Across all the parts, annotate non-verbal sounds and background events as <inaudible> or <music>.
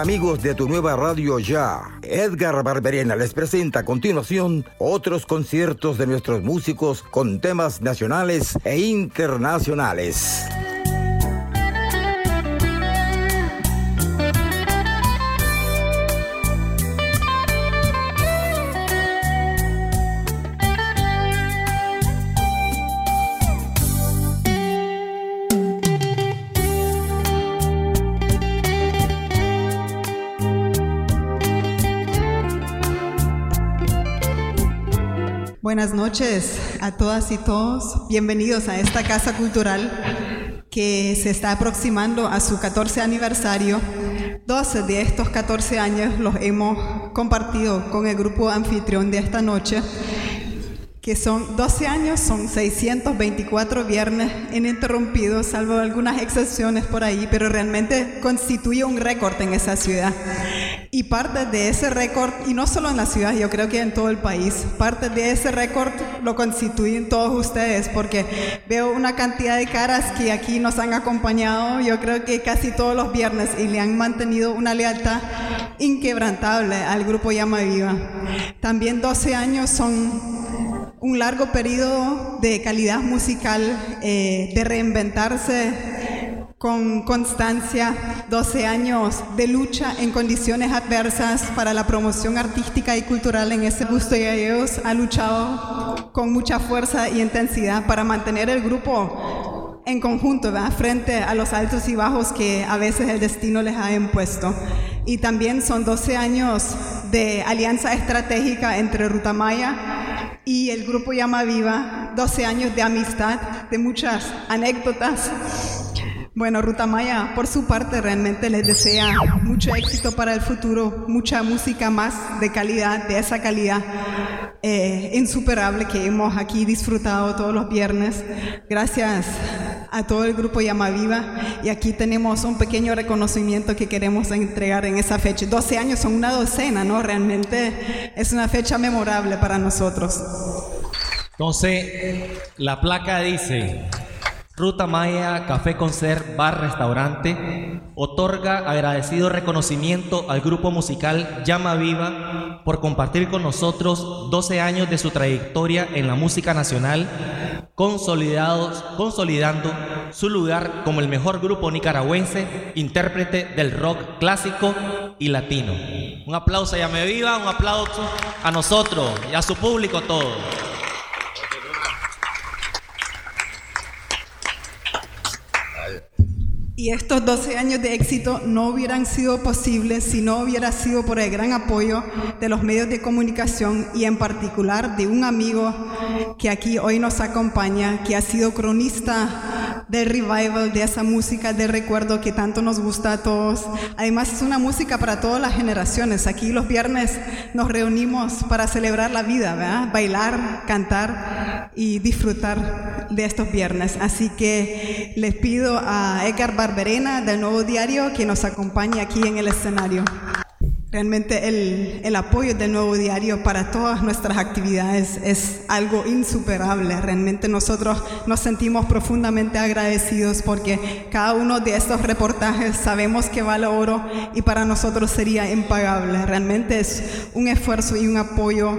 amigos de tu nueva radio ya. Edgar Barberena les presenta a continuación otros conciertos de nuestros músicos con temas nacionales e internacionales. Buenas noches a todas y todos. Bienvenidos a esta Casa Cultural que se está aproximando a su 14 aniversario. 12 de estos 14 años los hemos compartido con el grupo anfitrión de esta noche que son 12 años, son 624 viernes ininterrumpidos, salvo algunas excepciones por ahí, pero realmente constituye un récord en esa ciudad. Y parte de ese récord, y no solo en la ciudad, yo creo que en todo el país, parte de ese récord lo constituyen todos ustedes, porque veo una cantidad de caras que aquí nos han acompañado, yo creo que casi todos los viernes, y le han mantenido una lealtad inquebrantable al grupo Llama Viva. También 12 años son un largo periodo de calidad musical, eh, de reinventarse con constancia, 12 años de lucha en condiciones adversas para la promoción artística y cultural en ese gusto y ellos ha luchado con mucha fuerza y intensidad para mantener el grupo en conjunto, frente a los altos y bajos que a veces el destino les ha impuesto. Y también son 12 años de alianza estratégica entre Rutamaya y el grupo Llama Viva, 12 años de amistad, de muchas anécdotas. Bueno, Ruta Maya, por su parte, realmente les desea mucho éxito para el futuro, mucha música más de calidad, de esa calidad eh, insuperable que hemos aquí disfrutado todos los viernes. Gracias a todo el grupo Llama Viva y aquí tenemos un pequeño reconocimiento que queremos entregar en esa fecha. 12 años son una docena, ¿no? Realmente es una fecha memorable para nosotros. Entonces, la placa dice, Ruta Maya Café Concert Bar Restaurante otorga agradecido reconocimiento al grupo musical Llama Viva por compartir con nosotros 12 años de su trayectoria en la música nacional, consolidados, consolidando su lugar como el mejor grupo nicaragüense intérprete del rock clásico y latino. Un aplauso a Llama Viva, un aplauso a nosotros y a su público todo. Y estos 12 años de éxito no hubieran sido posibles si no hubiera sido por el gran apoyo de los medios de comunicación y en particular de un amigo que aquí hoy nos acompaña, que ha sido cronista del revival, de esa música de recuerdo que tanto nos gusta a todos. Además es una música para todas las generaciones. Aquí los viernes nos reunimos para celebrar la vida, ¿verdad? bailar, cantar y disfrutar de estos viernes. Así que les pido a Edgar Barberena del Nuevo Diario que nos acompaña aquí en el escenario. Realmente el, el, apoyo del Nuevo Diario para todas nuestras actividades es algo insuperable. Realmente nosotros nos sentimos profundamente agradecidos porque cada uno de estos reportajes sabemos que vale oro y para nosotros sería impagable. Realmente es un esfuerzo y un apoyo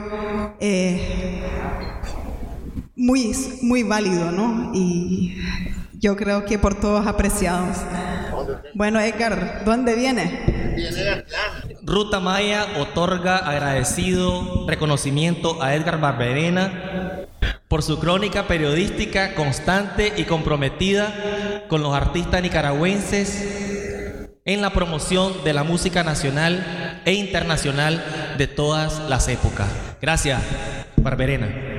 eh, muy, muy válido, ¿no? Y yo creo que por todos apreciados. Bueno, Edgar, ¿dónde viene? Ruta Maya otorga agradecido reconocimiento a Edgar Barberena por su crónica periodística constante y comprometida con los artistas nicaragüenses en la promoción de la música nacional e internacional de todas las épocas. Gracias, Barberena.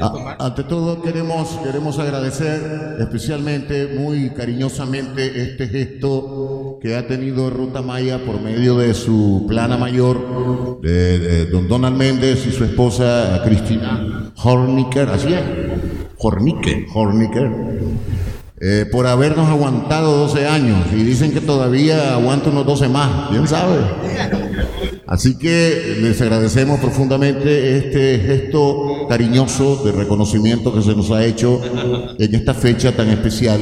Ante todo queremos, queremos agradecer especialmente, muy cariñosamente, este gesto que ha tenido Ruta Maya por medio de su plana mayor, de, don Donald Méndez y su esposa Cristina Horniker, así es, Horniker, Horniker, eh, por habernos aguantado 12 años y dicen que todavía aguanta unos 12 más, ¿quién sabe? Así que les agradecemos profundamente este gesto cariñoso de reconocimiento que se nos ha hecho en esta fecha tan especial,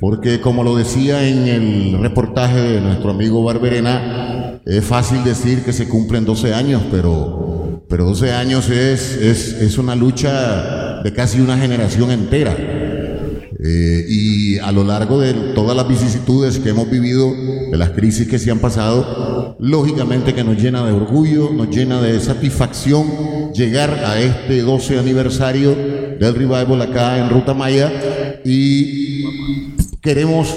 porque como lo decía en el reportaje de nuestro amigo Barberena, es fácil decir que se cumplen 12 años, pero, pero 12 años es, es, es una lucha de casi una generación entera. Eh, y a lo largo de todas las vicisitudes que hemos vivido, de las crisis que se han pasado, lógicamente que nos llena de orgullo, nos llena de satisfacción llegar a este 12 aniversario del revival acá en Ruta Maya y queremos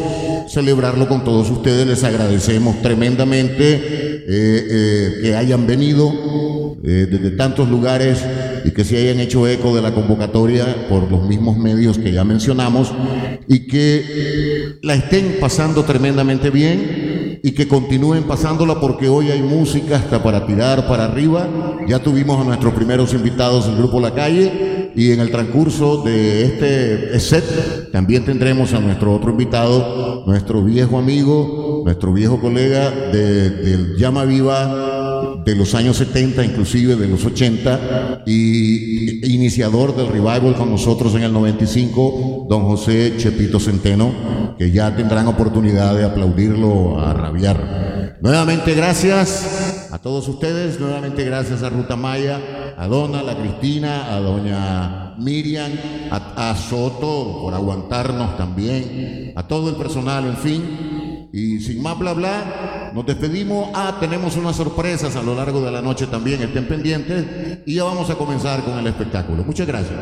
celebrarlo con todos ustedes. Les agradecemos tremendamente eh, eh, que hayan venido desde tantos lugares que se hayan hecho eco de la convocatoria por los mismos medios que ya mencionamos y que la estén pasando tremendamente bien y que continúen pasándola porque hoy hay música hasta para tirar para arriba. Ya tuvimos a nuestros primeros invitados del grupo La Calle y en el transcurso de este set también tendremos a nuestro otro invitado, nuestro viejo amigo, nuestro viejo colega de, del Llama Viva de los años 70, inclusive de los 80, y iniciador del revival con nosotros en el 95, don José Chepito Centeno, que ya tendrán oportunidad de aplaudirlo a rabiar. Nuevamente gracias a todos ustedes, nuevamente gracias a Ruta Maya, a Dona, a Cristina, a doña Miriam, a, a Soto por aguantarnos también, a todo el personal, en fin. Y sin más bla bla, nos despedimos. Ah, tenemos unas sorpresas a lo largo de la noche también, estén pendientes. Y ya vamos a comenzar con el espectáculo. Muchas gracias.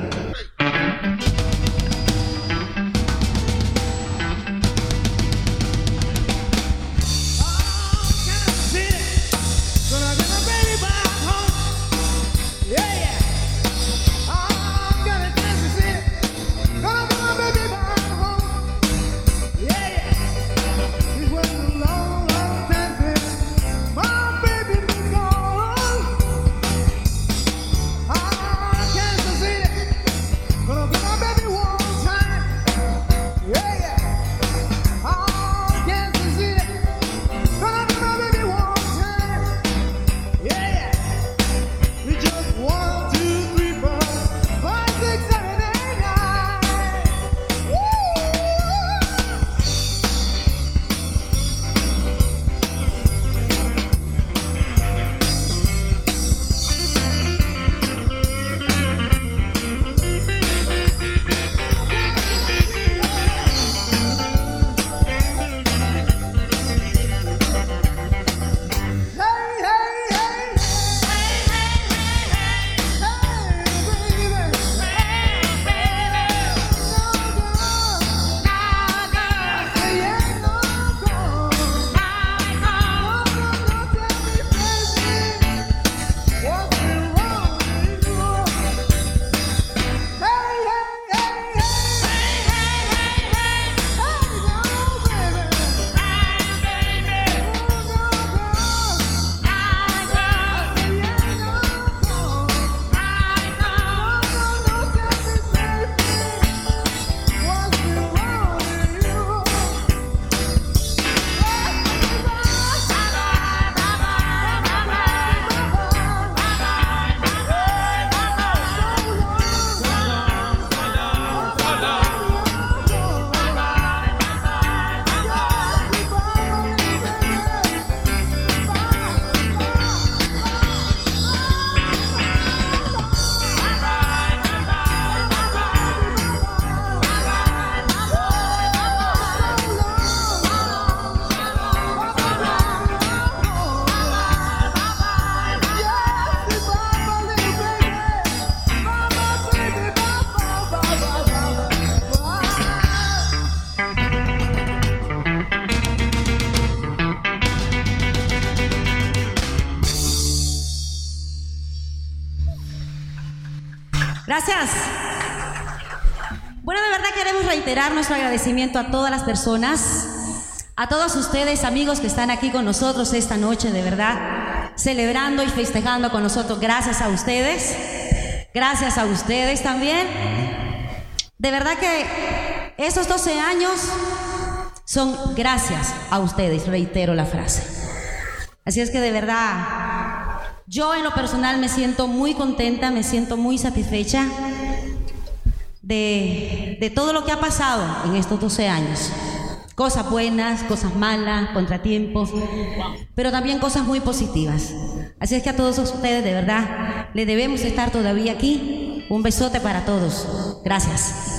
Nuestro agradecimiento a todas las personas A todos ustedes, amigos que están aquí con nosotros esta noche, de verdad, celebrando y festejando con nosotros, gracias a ustedes, gracias a ustedes también. De verdad que esos 12 años son gracias a ustedes, reitero la frase. Así es que de verdad, yo en lo personal me siento muy contenta, me siento muy satisfecha de, de todo lo que ha pasado en estos 12 años. Cosas buenas, cosas malas, contratiempos, pero también cosas muy positivas. Así es que a todos ustedes, de verdad, le debemos estar todavía aquí. Un besote para todos. Gracias.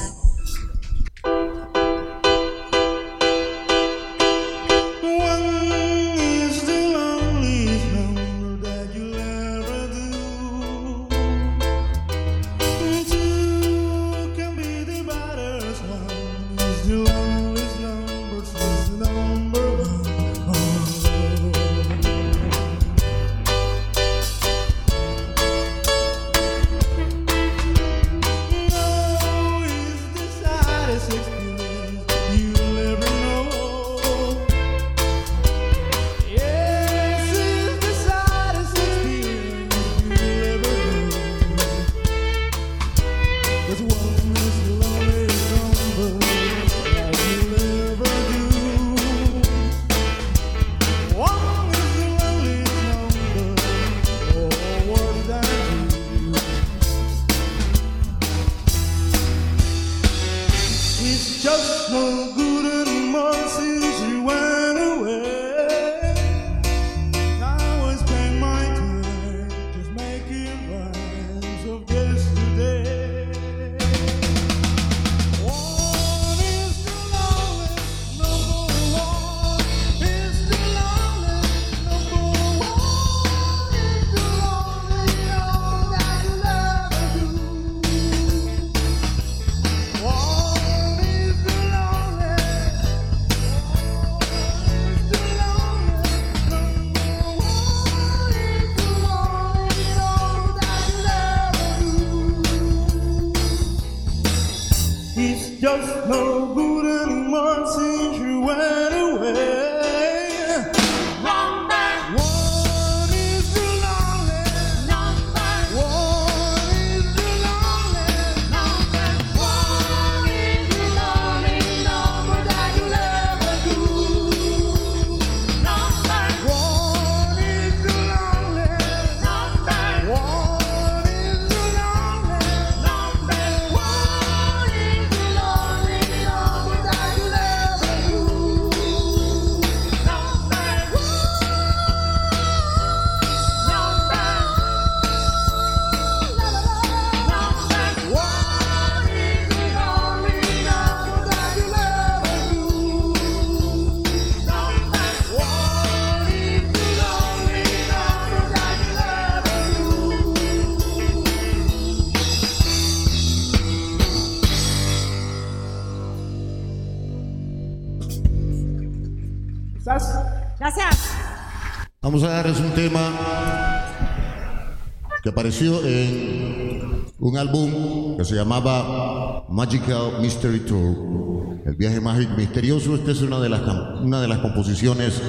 Apareció en un álbum que se llamaba Magical Mystery Tour, el viaje mágico misterioso. Esta es una de las, una de las composiciones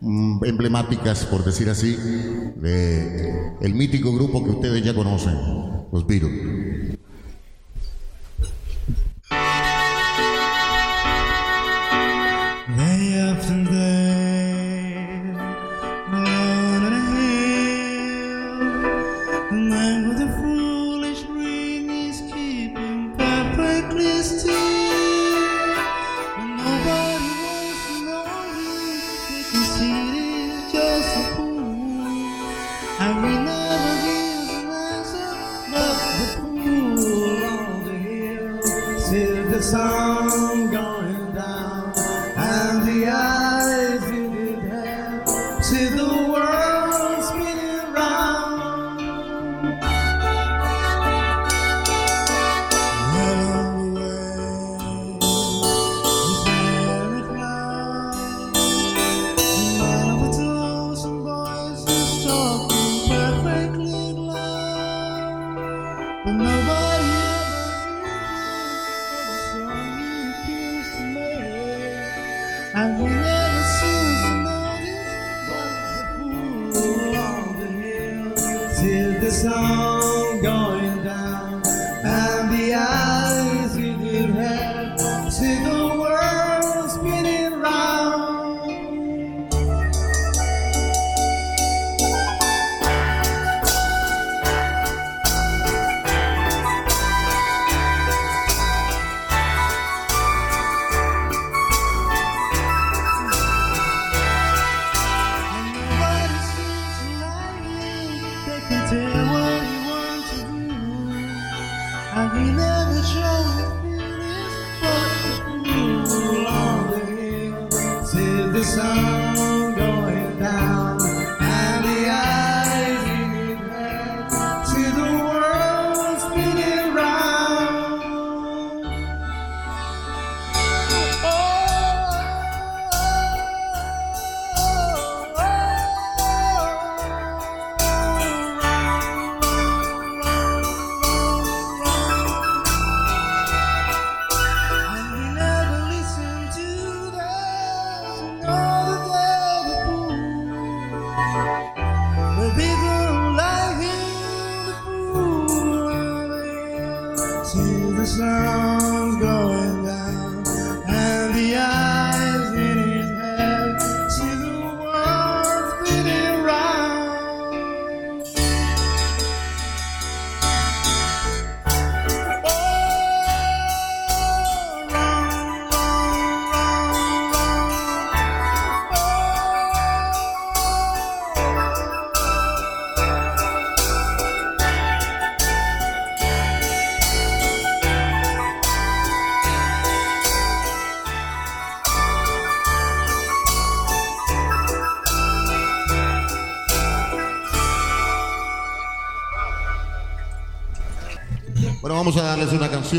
mm, emblemáticas, por decir así, de el mítico grupo que ustedes ya conocen, los Beatles.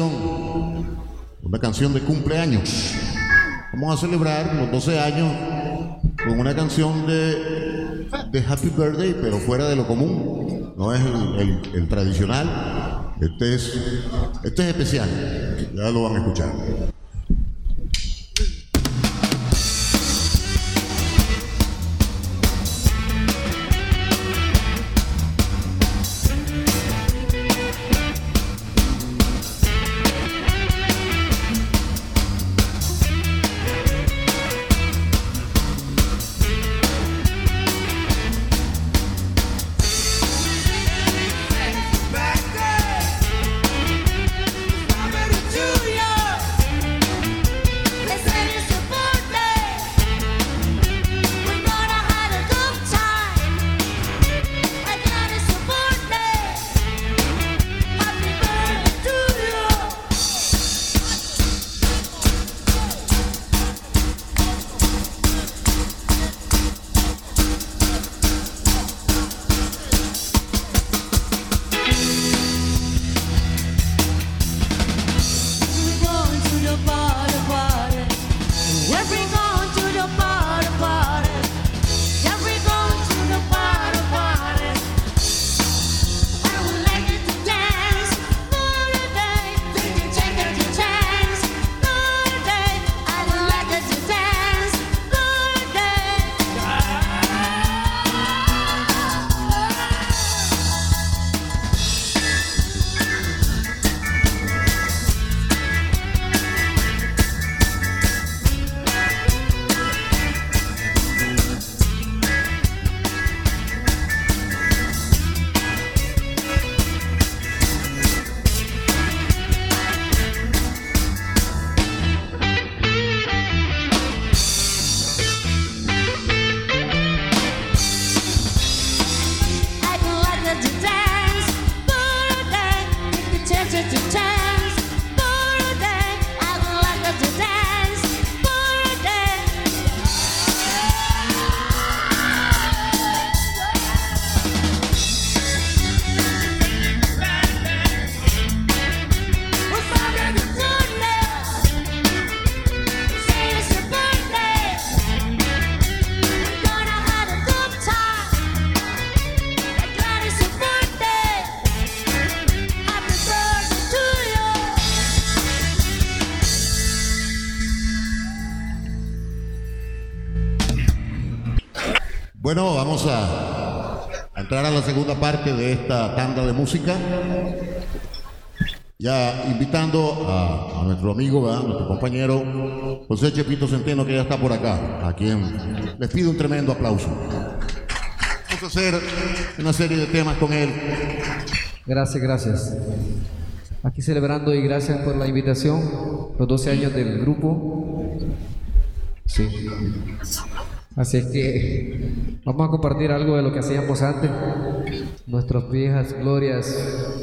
Una canción de cumpleaños. Vamos a celebrar los 12 años con una canción de, de Happy Birthday, pero fuera de lo común. No es el, el tradicional. Este es, este es especial. Ya lo van a escuchar. Bueno, vamos a, entrar a la segunda parte de esta tanda de música. Ya invitando a, nuestro amigo, a nuestro compañero José Chepito Centeno, que ya está por acá, a quien les pido un tremendo aplauso. Vamos a hacer una serie de temas con él. Gracias, gracias. Aquí celebrando y gracias por la invitación, los 12 años del grupo. Sí. Así es que vamos a compartir algo de lo que hacíamos antes, nuestras viejas glorias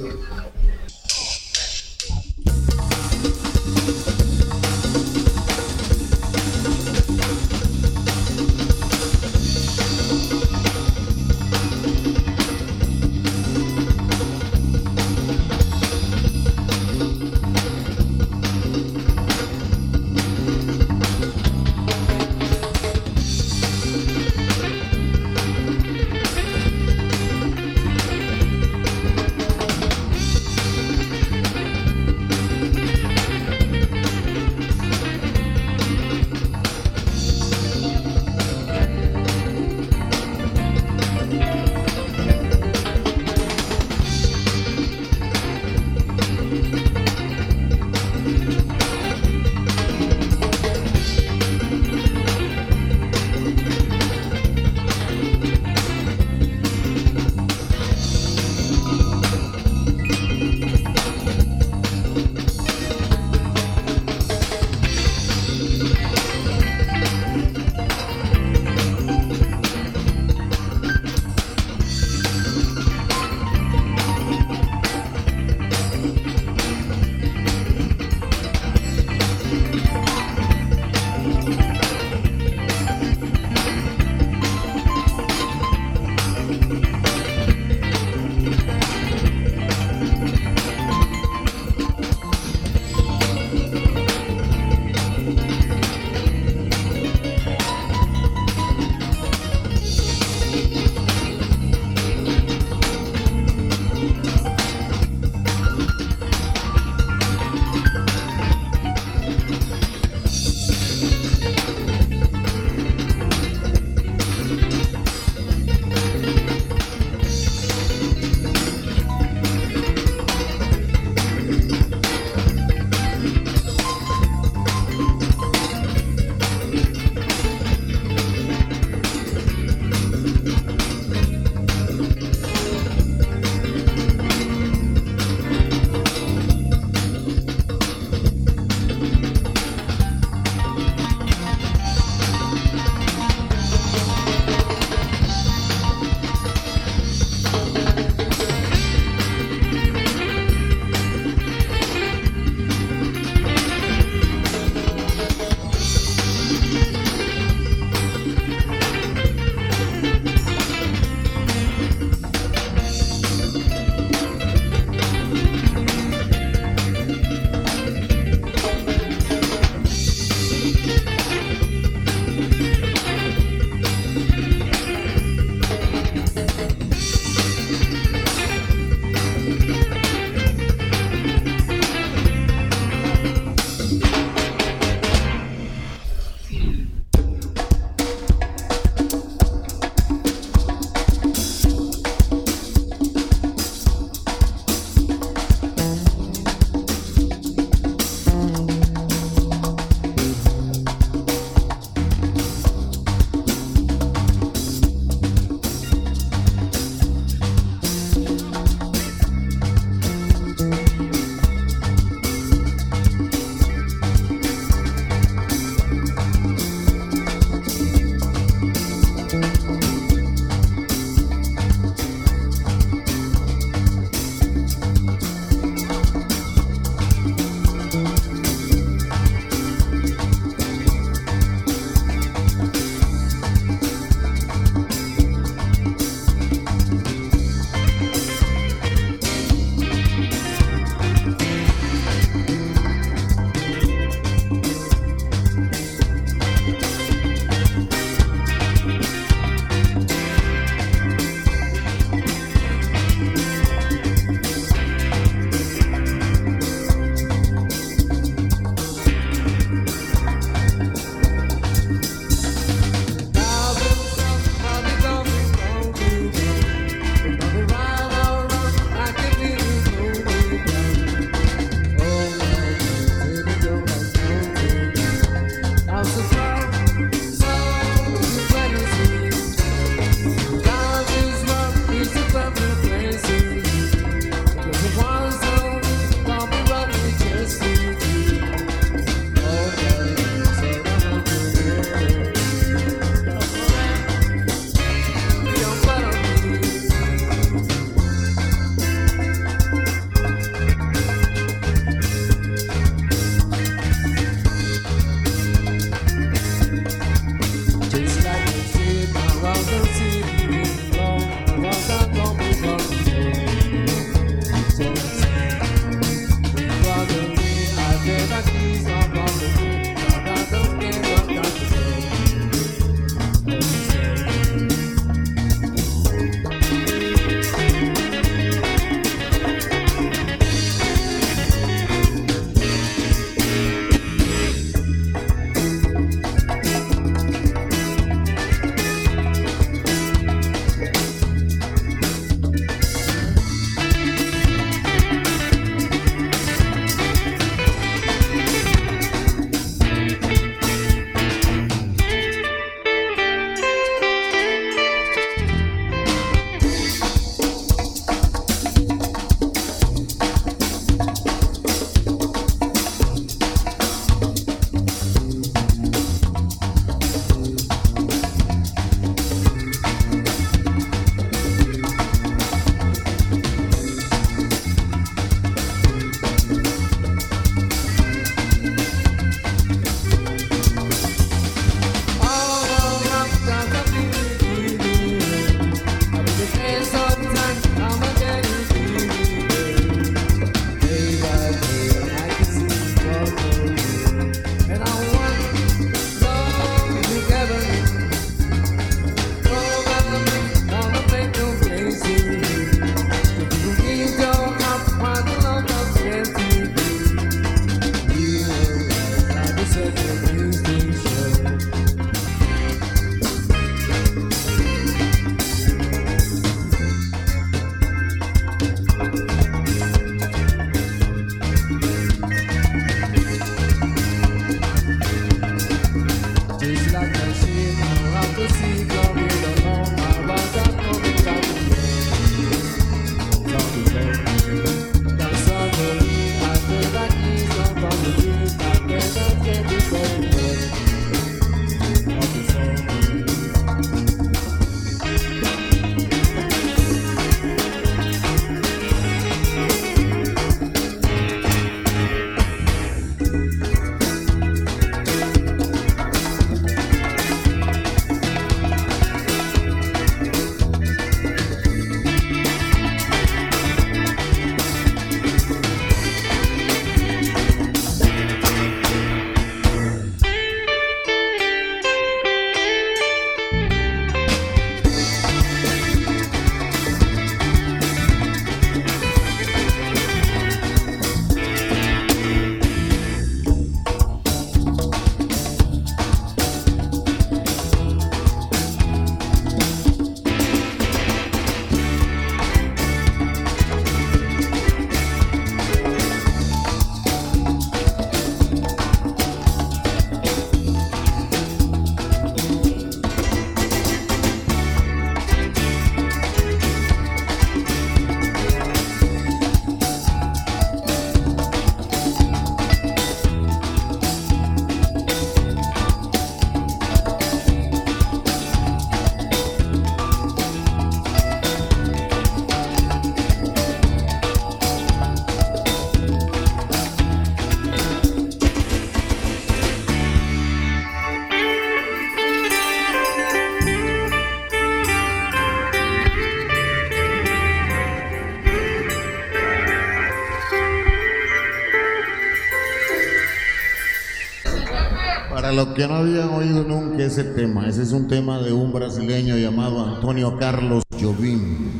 que no habían oído nunca ese tema, ese es un tema de un brasileño llamado Antonio Carlos Jobim,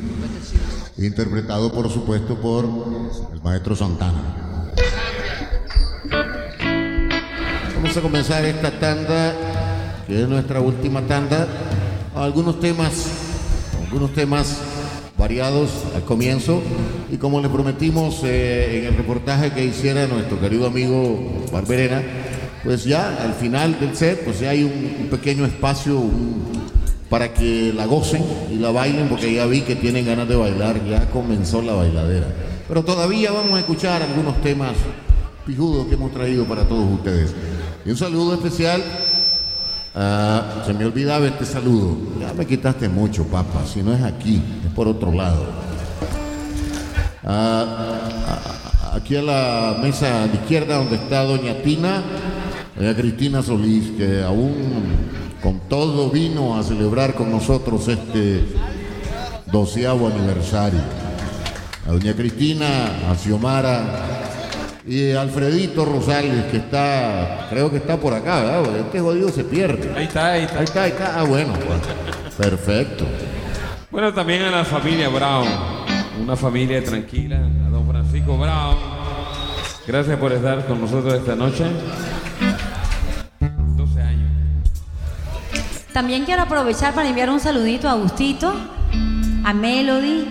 interpretado por supuesto por el maestro Santana. Vamos a comenzar esta tanda, que es nuestra última tanda, algunos temas, algunos temas variados al comienzo. Y como le prometimos eh, en el reportaje que hiciera nuestro querido amigo Barberena, pues ya al final del set pues ya hay un, pequeño espacio para que la gocen y la bailen porque ya vi que tienen ganas de bailar, ya comenzó la bailadera. Pero todavía vamos a escuchar algunos temas pijudos que hemos traído para todos ustedes. Y un saludo especial Ah, se me olvidaba este saludo. Ya me quitaste mucho, papá. Si no es aquí, es por otro lado. Ah, aquí a la mesa de izquierda donde está doña Tina, doña Cristina Solís, que aún con todo vino a celebrar con nosotros este doceavo aniversario. A doña Cristina, a Xiomara, y Alfredito Rosales, que está, creo que está por acá, ¿verdad? este jodido se pierde. Ahí está, ahí está. Ahí está, ahí está. Ah, bueno, pues, perfecto. Bueno, también a la familia Brown, una familia tranquila, a don Francisco Brown. Gracias por estar con nosotros esta noche. También quiero aprovechar para enviar un saludito a Agustito, a Melody.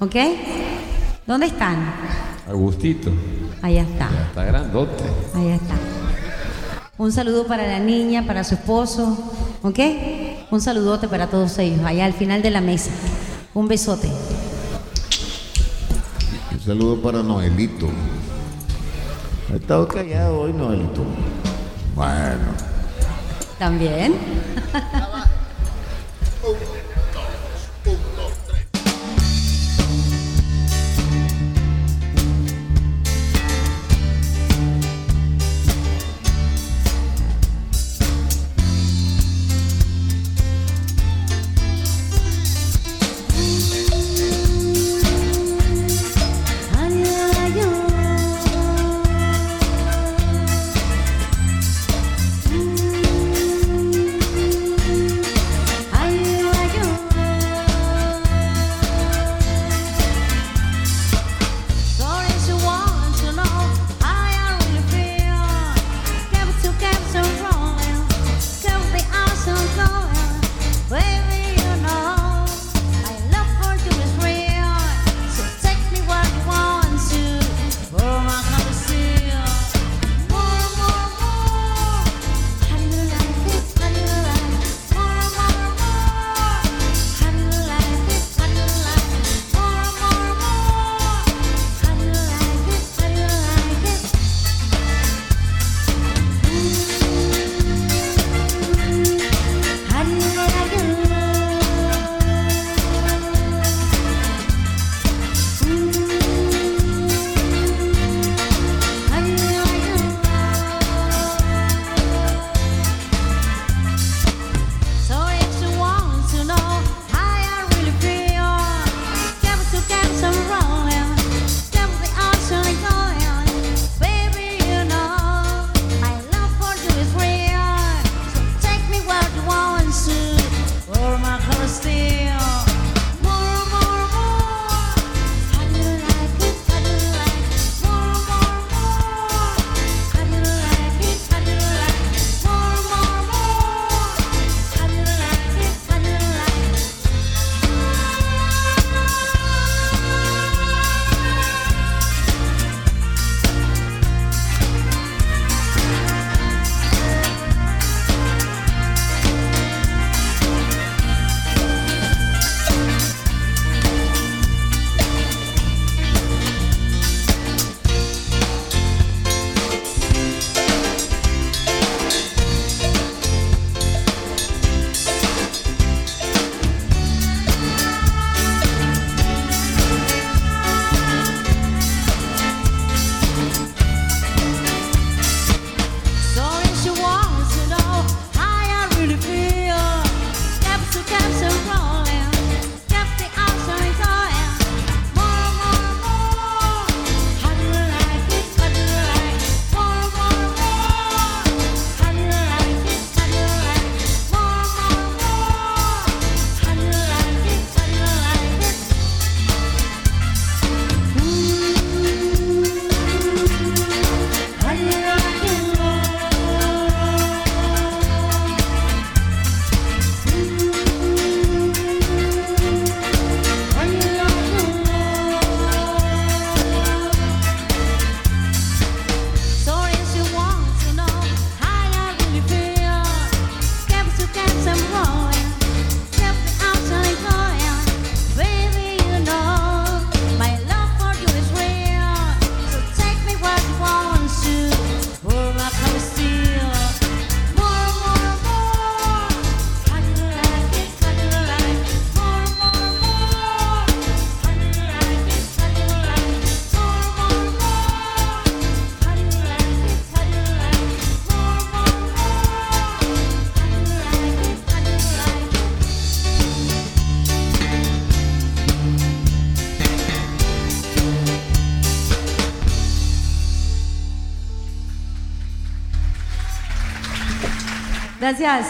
¿Ok? ¿Dónde están? Agustito. Ahí está. está grandote. Ahí está. Un saludo para la niña, para su esposo, ¿ok? Un saludote para todos ellos, allá al final de la mesa. Un besote. Un saludo para Noelito. Ha estado callado hoy, Noelito. Bueno. También. <laughs> Gracias.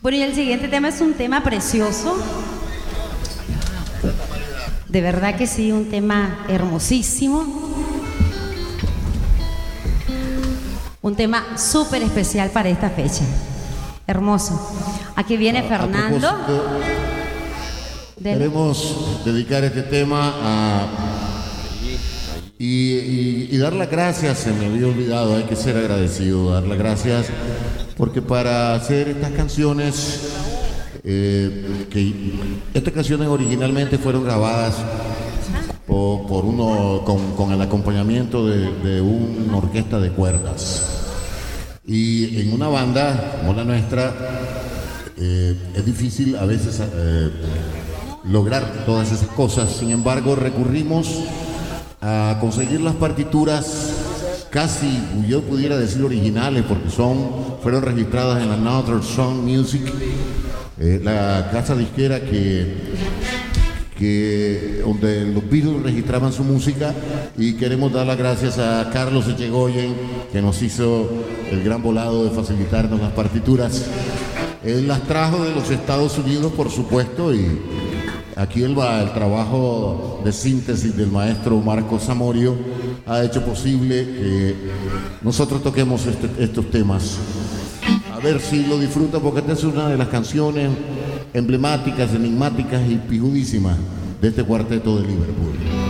Bueno, y el siguiente tema es un tema precioso. De verdad que sí, un tema hermosísimo. Un tema súper especial para esta fecha. Hermoso. Aquí viene A- a Fernando. Del- Queremos dedicar este tema a. Y, dar las gracias, se me había olvidado, hay que ser agradecido, dar las gracias, porque para hacer estas canciones, eh, estas canciones originalmente fueron grabadas por, uno con, con el acompañamiento de, de una orquesta de cuerdas. Y en una banda como la nuestra, eh, es difícil a veces eh, lograr todas esas cosas. Sin embargo, recurrimos a conseguir las partituras casi, yo pudiera decir originales, porque son, fueron registradas en la Northern Song Music, eh, la casa disquera que que donde los Beatles registraban su música y queremos dar las gracias a Carlos Echegoyen que nos hizo el gran volado de facilitarnos las partituras. Él las trajo de los Estados Unidos, por supuesto, y aquí el, el trabajo de síntesis del maestro Marco Zamorio ha hecho posible que nosotros toquemos este- estos temas. A ver si lo disfruta porque esta es una de las canciones emblemáticas, enigmáticas y pijudísimas de este cuarteto de Liverpool.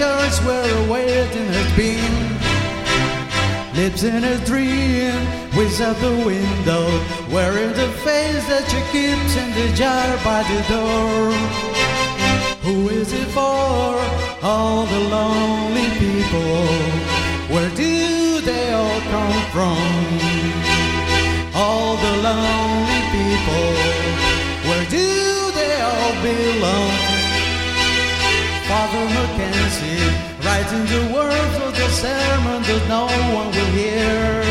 Rise in the church where a waiting has been. Lives in a dream, waits out the window, wearing the face that she keeps in the jar by the door. Who is it for? All the lonely people. Where do they all come from? All the lonely people. Father Mackenzie writing the words of the sermon that no one will hear.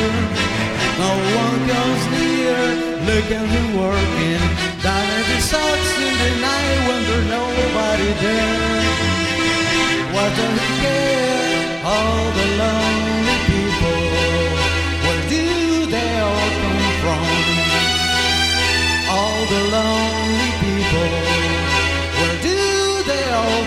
No one comes near, look at him working. Down at the socks in the night when there's nobody there. What does he care? All the lonely people. Where do they all come from? All the lonely people.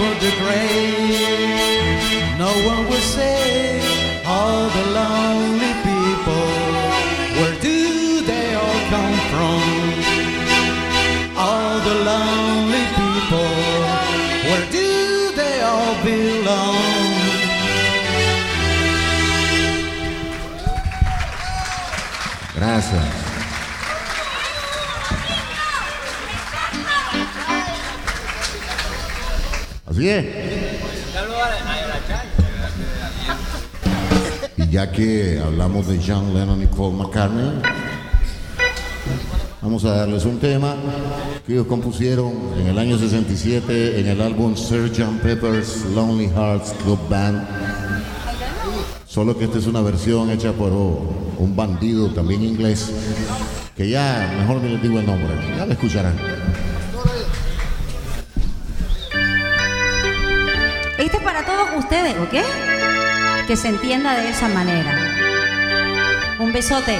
of the grave. No one will say, all the lonely people, where do they all come from? All the lonely people, where do they all belong? Gracias. Y ya que hablamos de John Lennon y Paul McCartney, vamos a darles un tema que ellos compusieron en el año 67 en el álbum Sgt. Pepper's Lonely Hearts Club Band. Solo que esta es una versión hecha por un bandido también inglés, que ya mejor ni les digo el nombre, ya lo escucharán. Este es para todos ustedes, ¿ok? Que se entienda de esa manera. Un besote.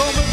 como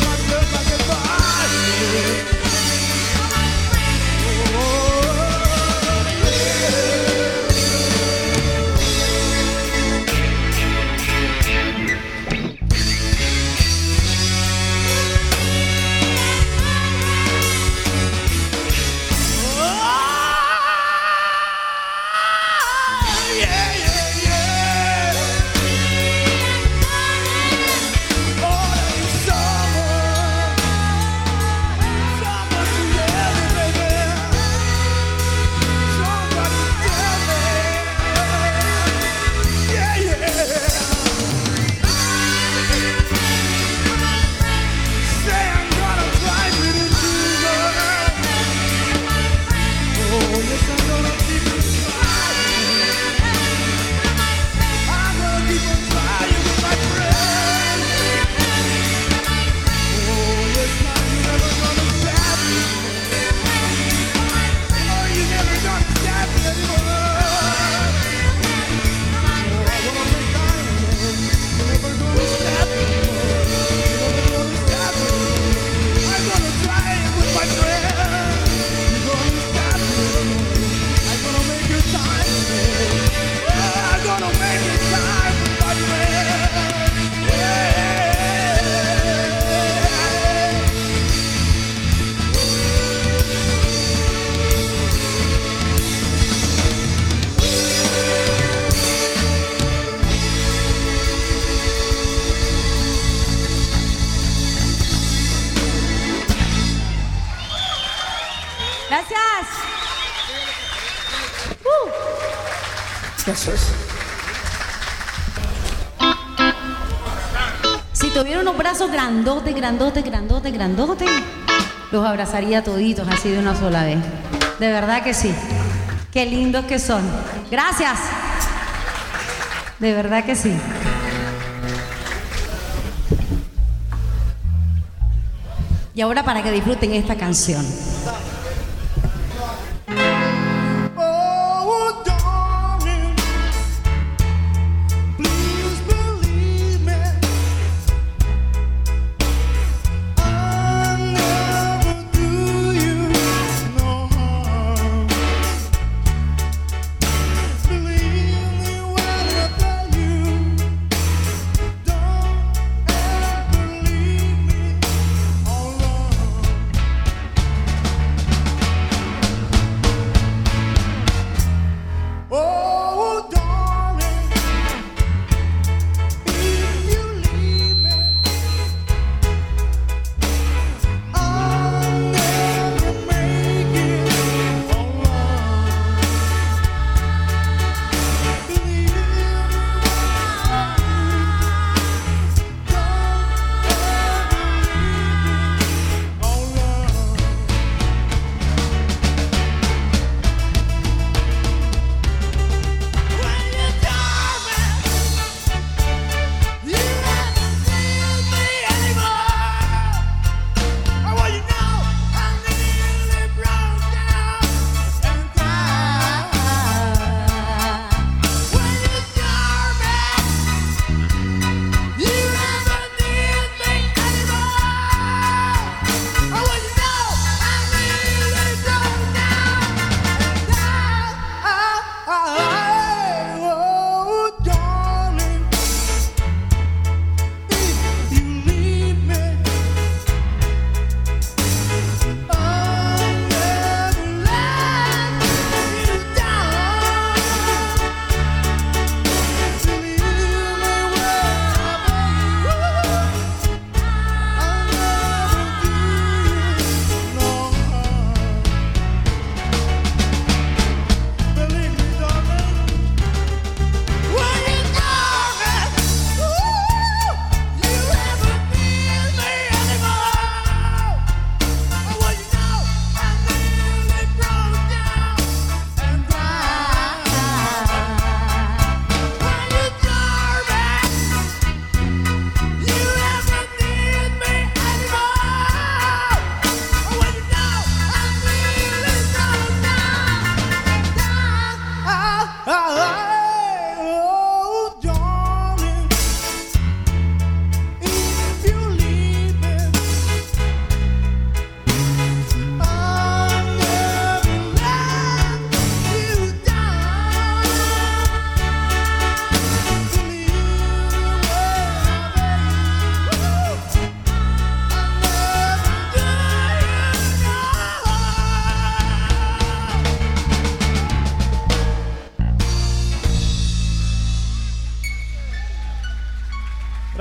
unos brazos grandotes, grandotes, grandotes, grandotes, los abrazaría toditos así de una sola vez. De verdad que sí. Qué lindos que son. Gracias. De verdad que sí. Y ahora para que disfruten esta canción.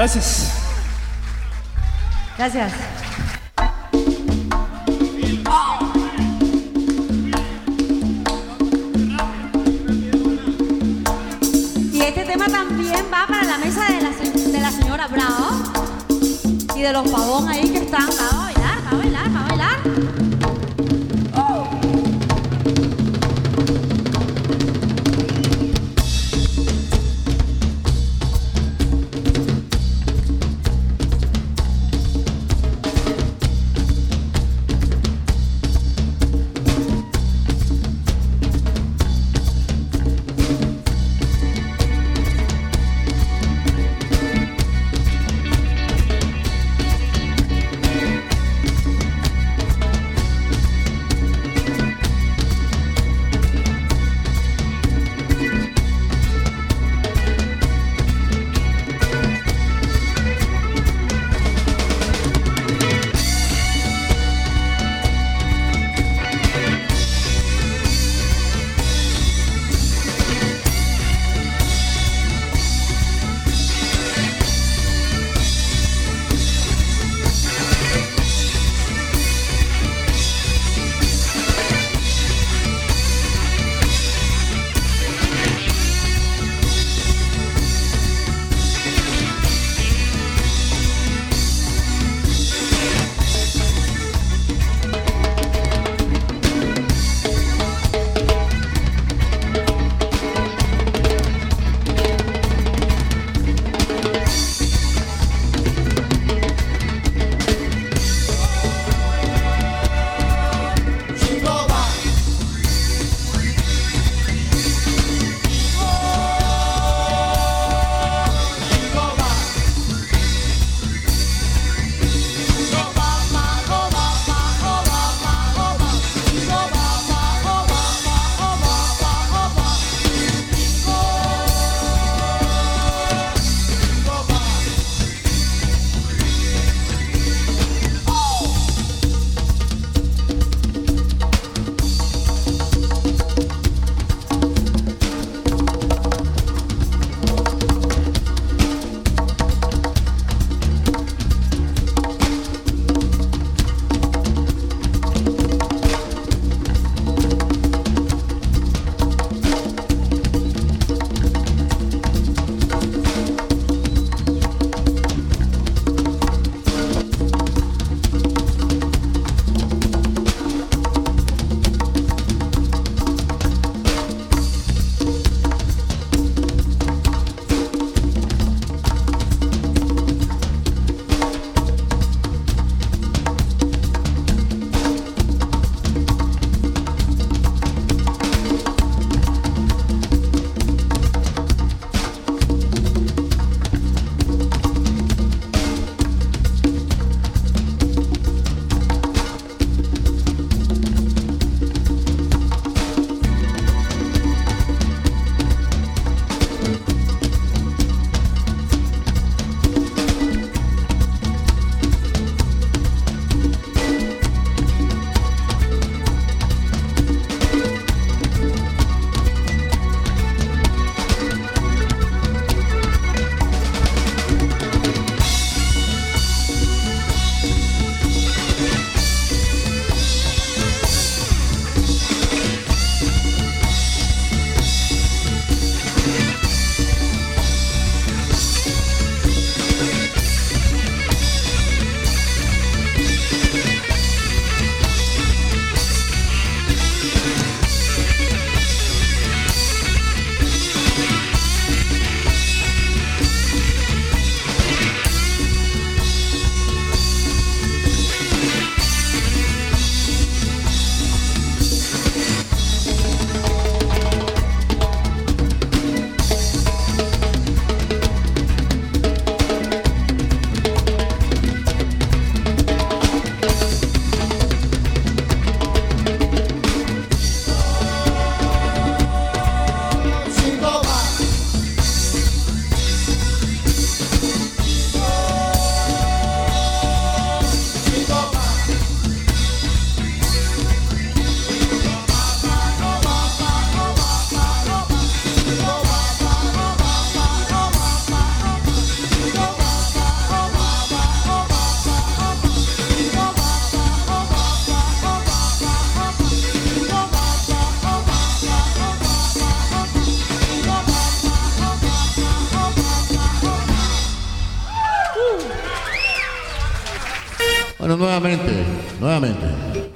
Gracias. Gracias.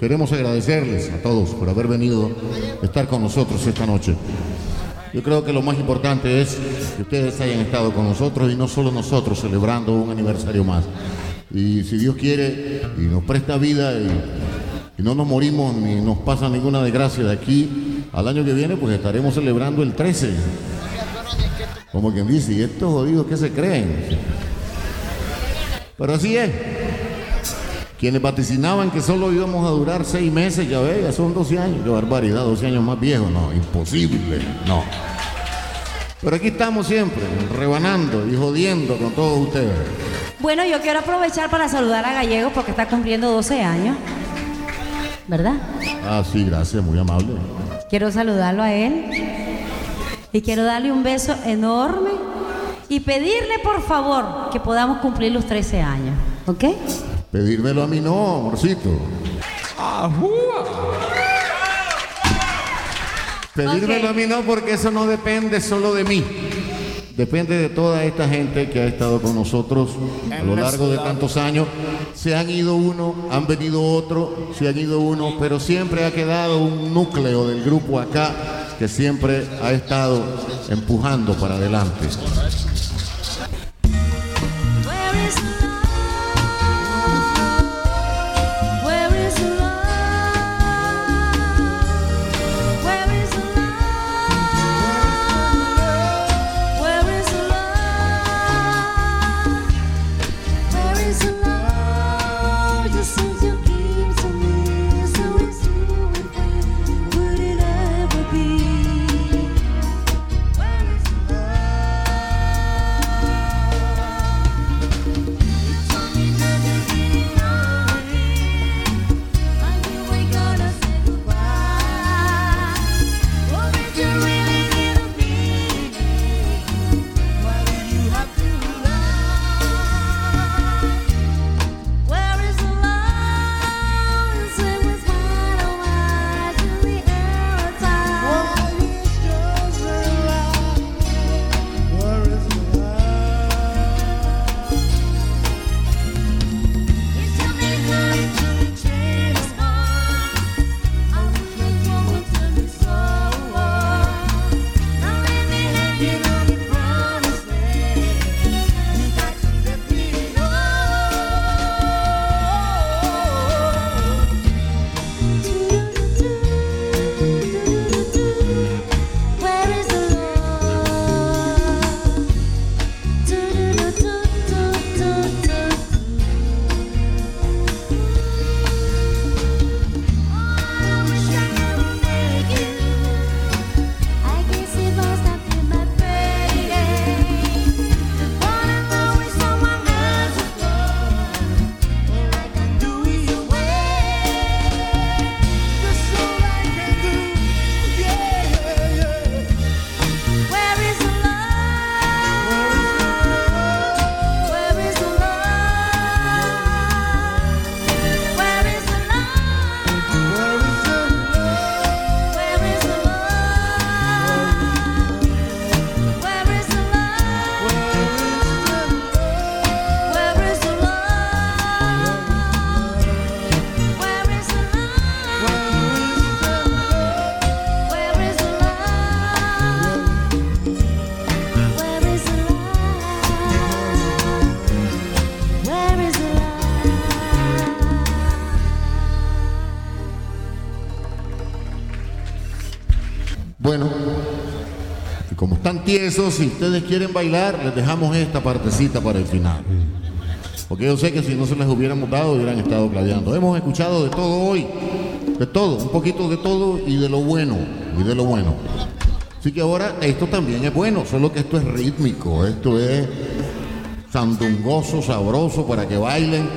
Queremos agradecerles a todos por haber venido a estar con nosotros esta noche. Yo creo que lo más importante es que ustedes hayan estado con nosotros y no solo nosotros celebrando un aniversario más. Y si Dios quiere y nos presta vida y, no nos morimos ni nos pasa ninguna desgracia de aquí al año que viene, pues estaremos celebrando el 13. Como quien dice, ¿y estos jodidos qué se creen? Pero así es. Quienes vaticinaban que solo íbamos a durar seis meses, ya ve, ya son 12 años. Qué barbaridad, 12 años más viejos. No, imposible. No. Pero aquí estamos siempre, rebanando y jodiendo con todos ustedes. Bueno, yo quiero aprovechar para saludar a Gallego porque está cumpliendo 12 años. ¿Verdad? Ah, sí, gracias, muy amable. Quiero saludarlo a él. Y quiero darle un beso enorme y pedirle por favor que podamos cumplir los 13 años. ¿Ok? Pedírmelo a mí no, amorcito. Pedírmelo Ok. a mí no porque eso no depende solo de mí. Depende de toda esta gente que ha estado con nosotros a lo largo de tantos años. Se han ido uno, han venido otro, se han ido uno, pero siempre ha quedado un núcleo del grupo acá que siempre ha estado empujando para adelante. Tiesos, si ustedes quieren bailar, les dejamos esta partecita para el final. Porque yo sé que si no se les hubiéramos dado, hubieran estado claveando. Hemos escuchado de todo hoy, de todo, un poquito de todo y de lo bueno, y de lo bueno. Así que ahora esto también es bueno, solo que esto es rítmico, esto es sandungoso, sabroso para que bailen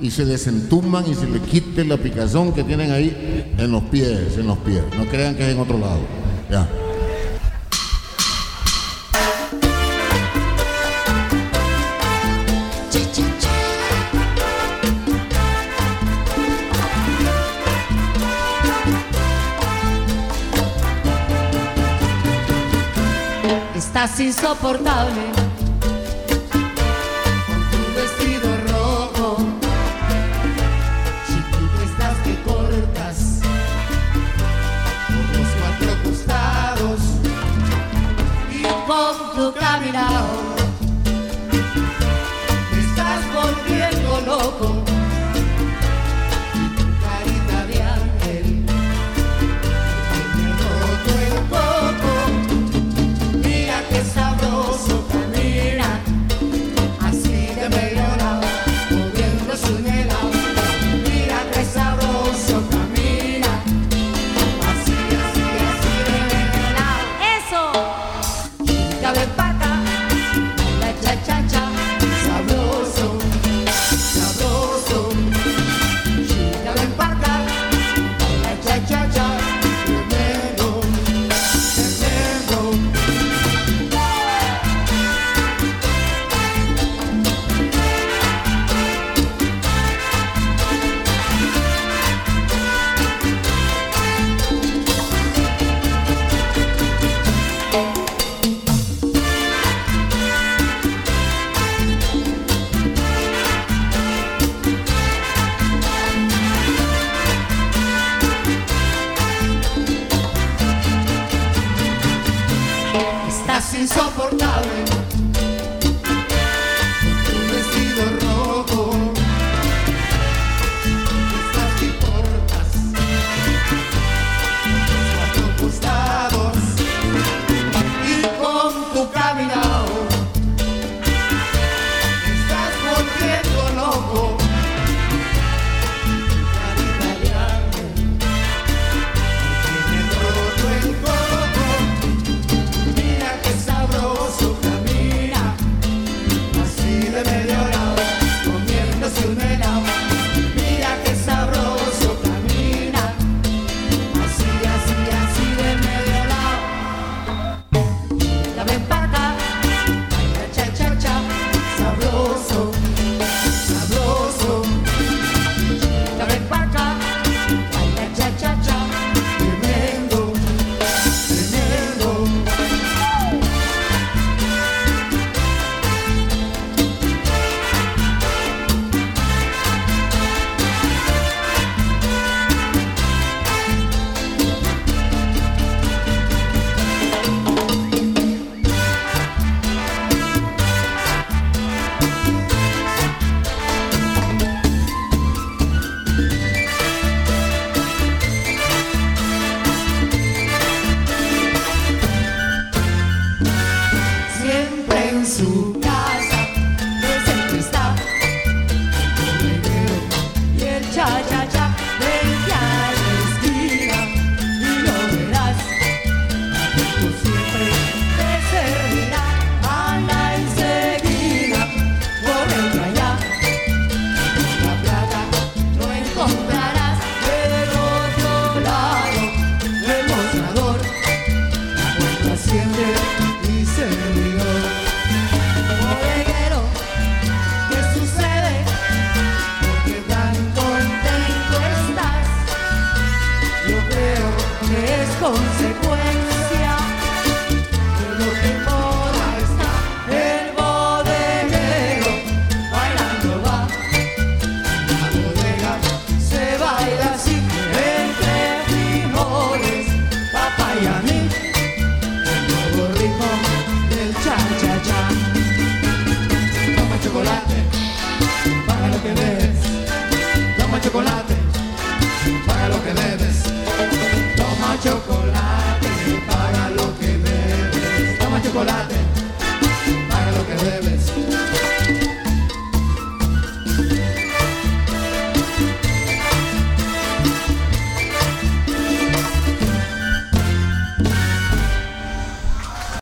y se desentuman y se le quite la picazón que tienen ahí en los pies, en los pies. No crean que es en otro lado. Ya. casi insoportable.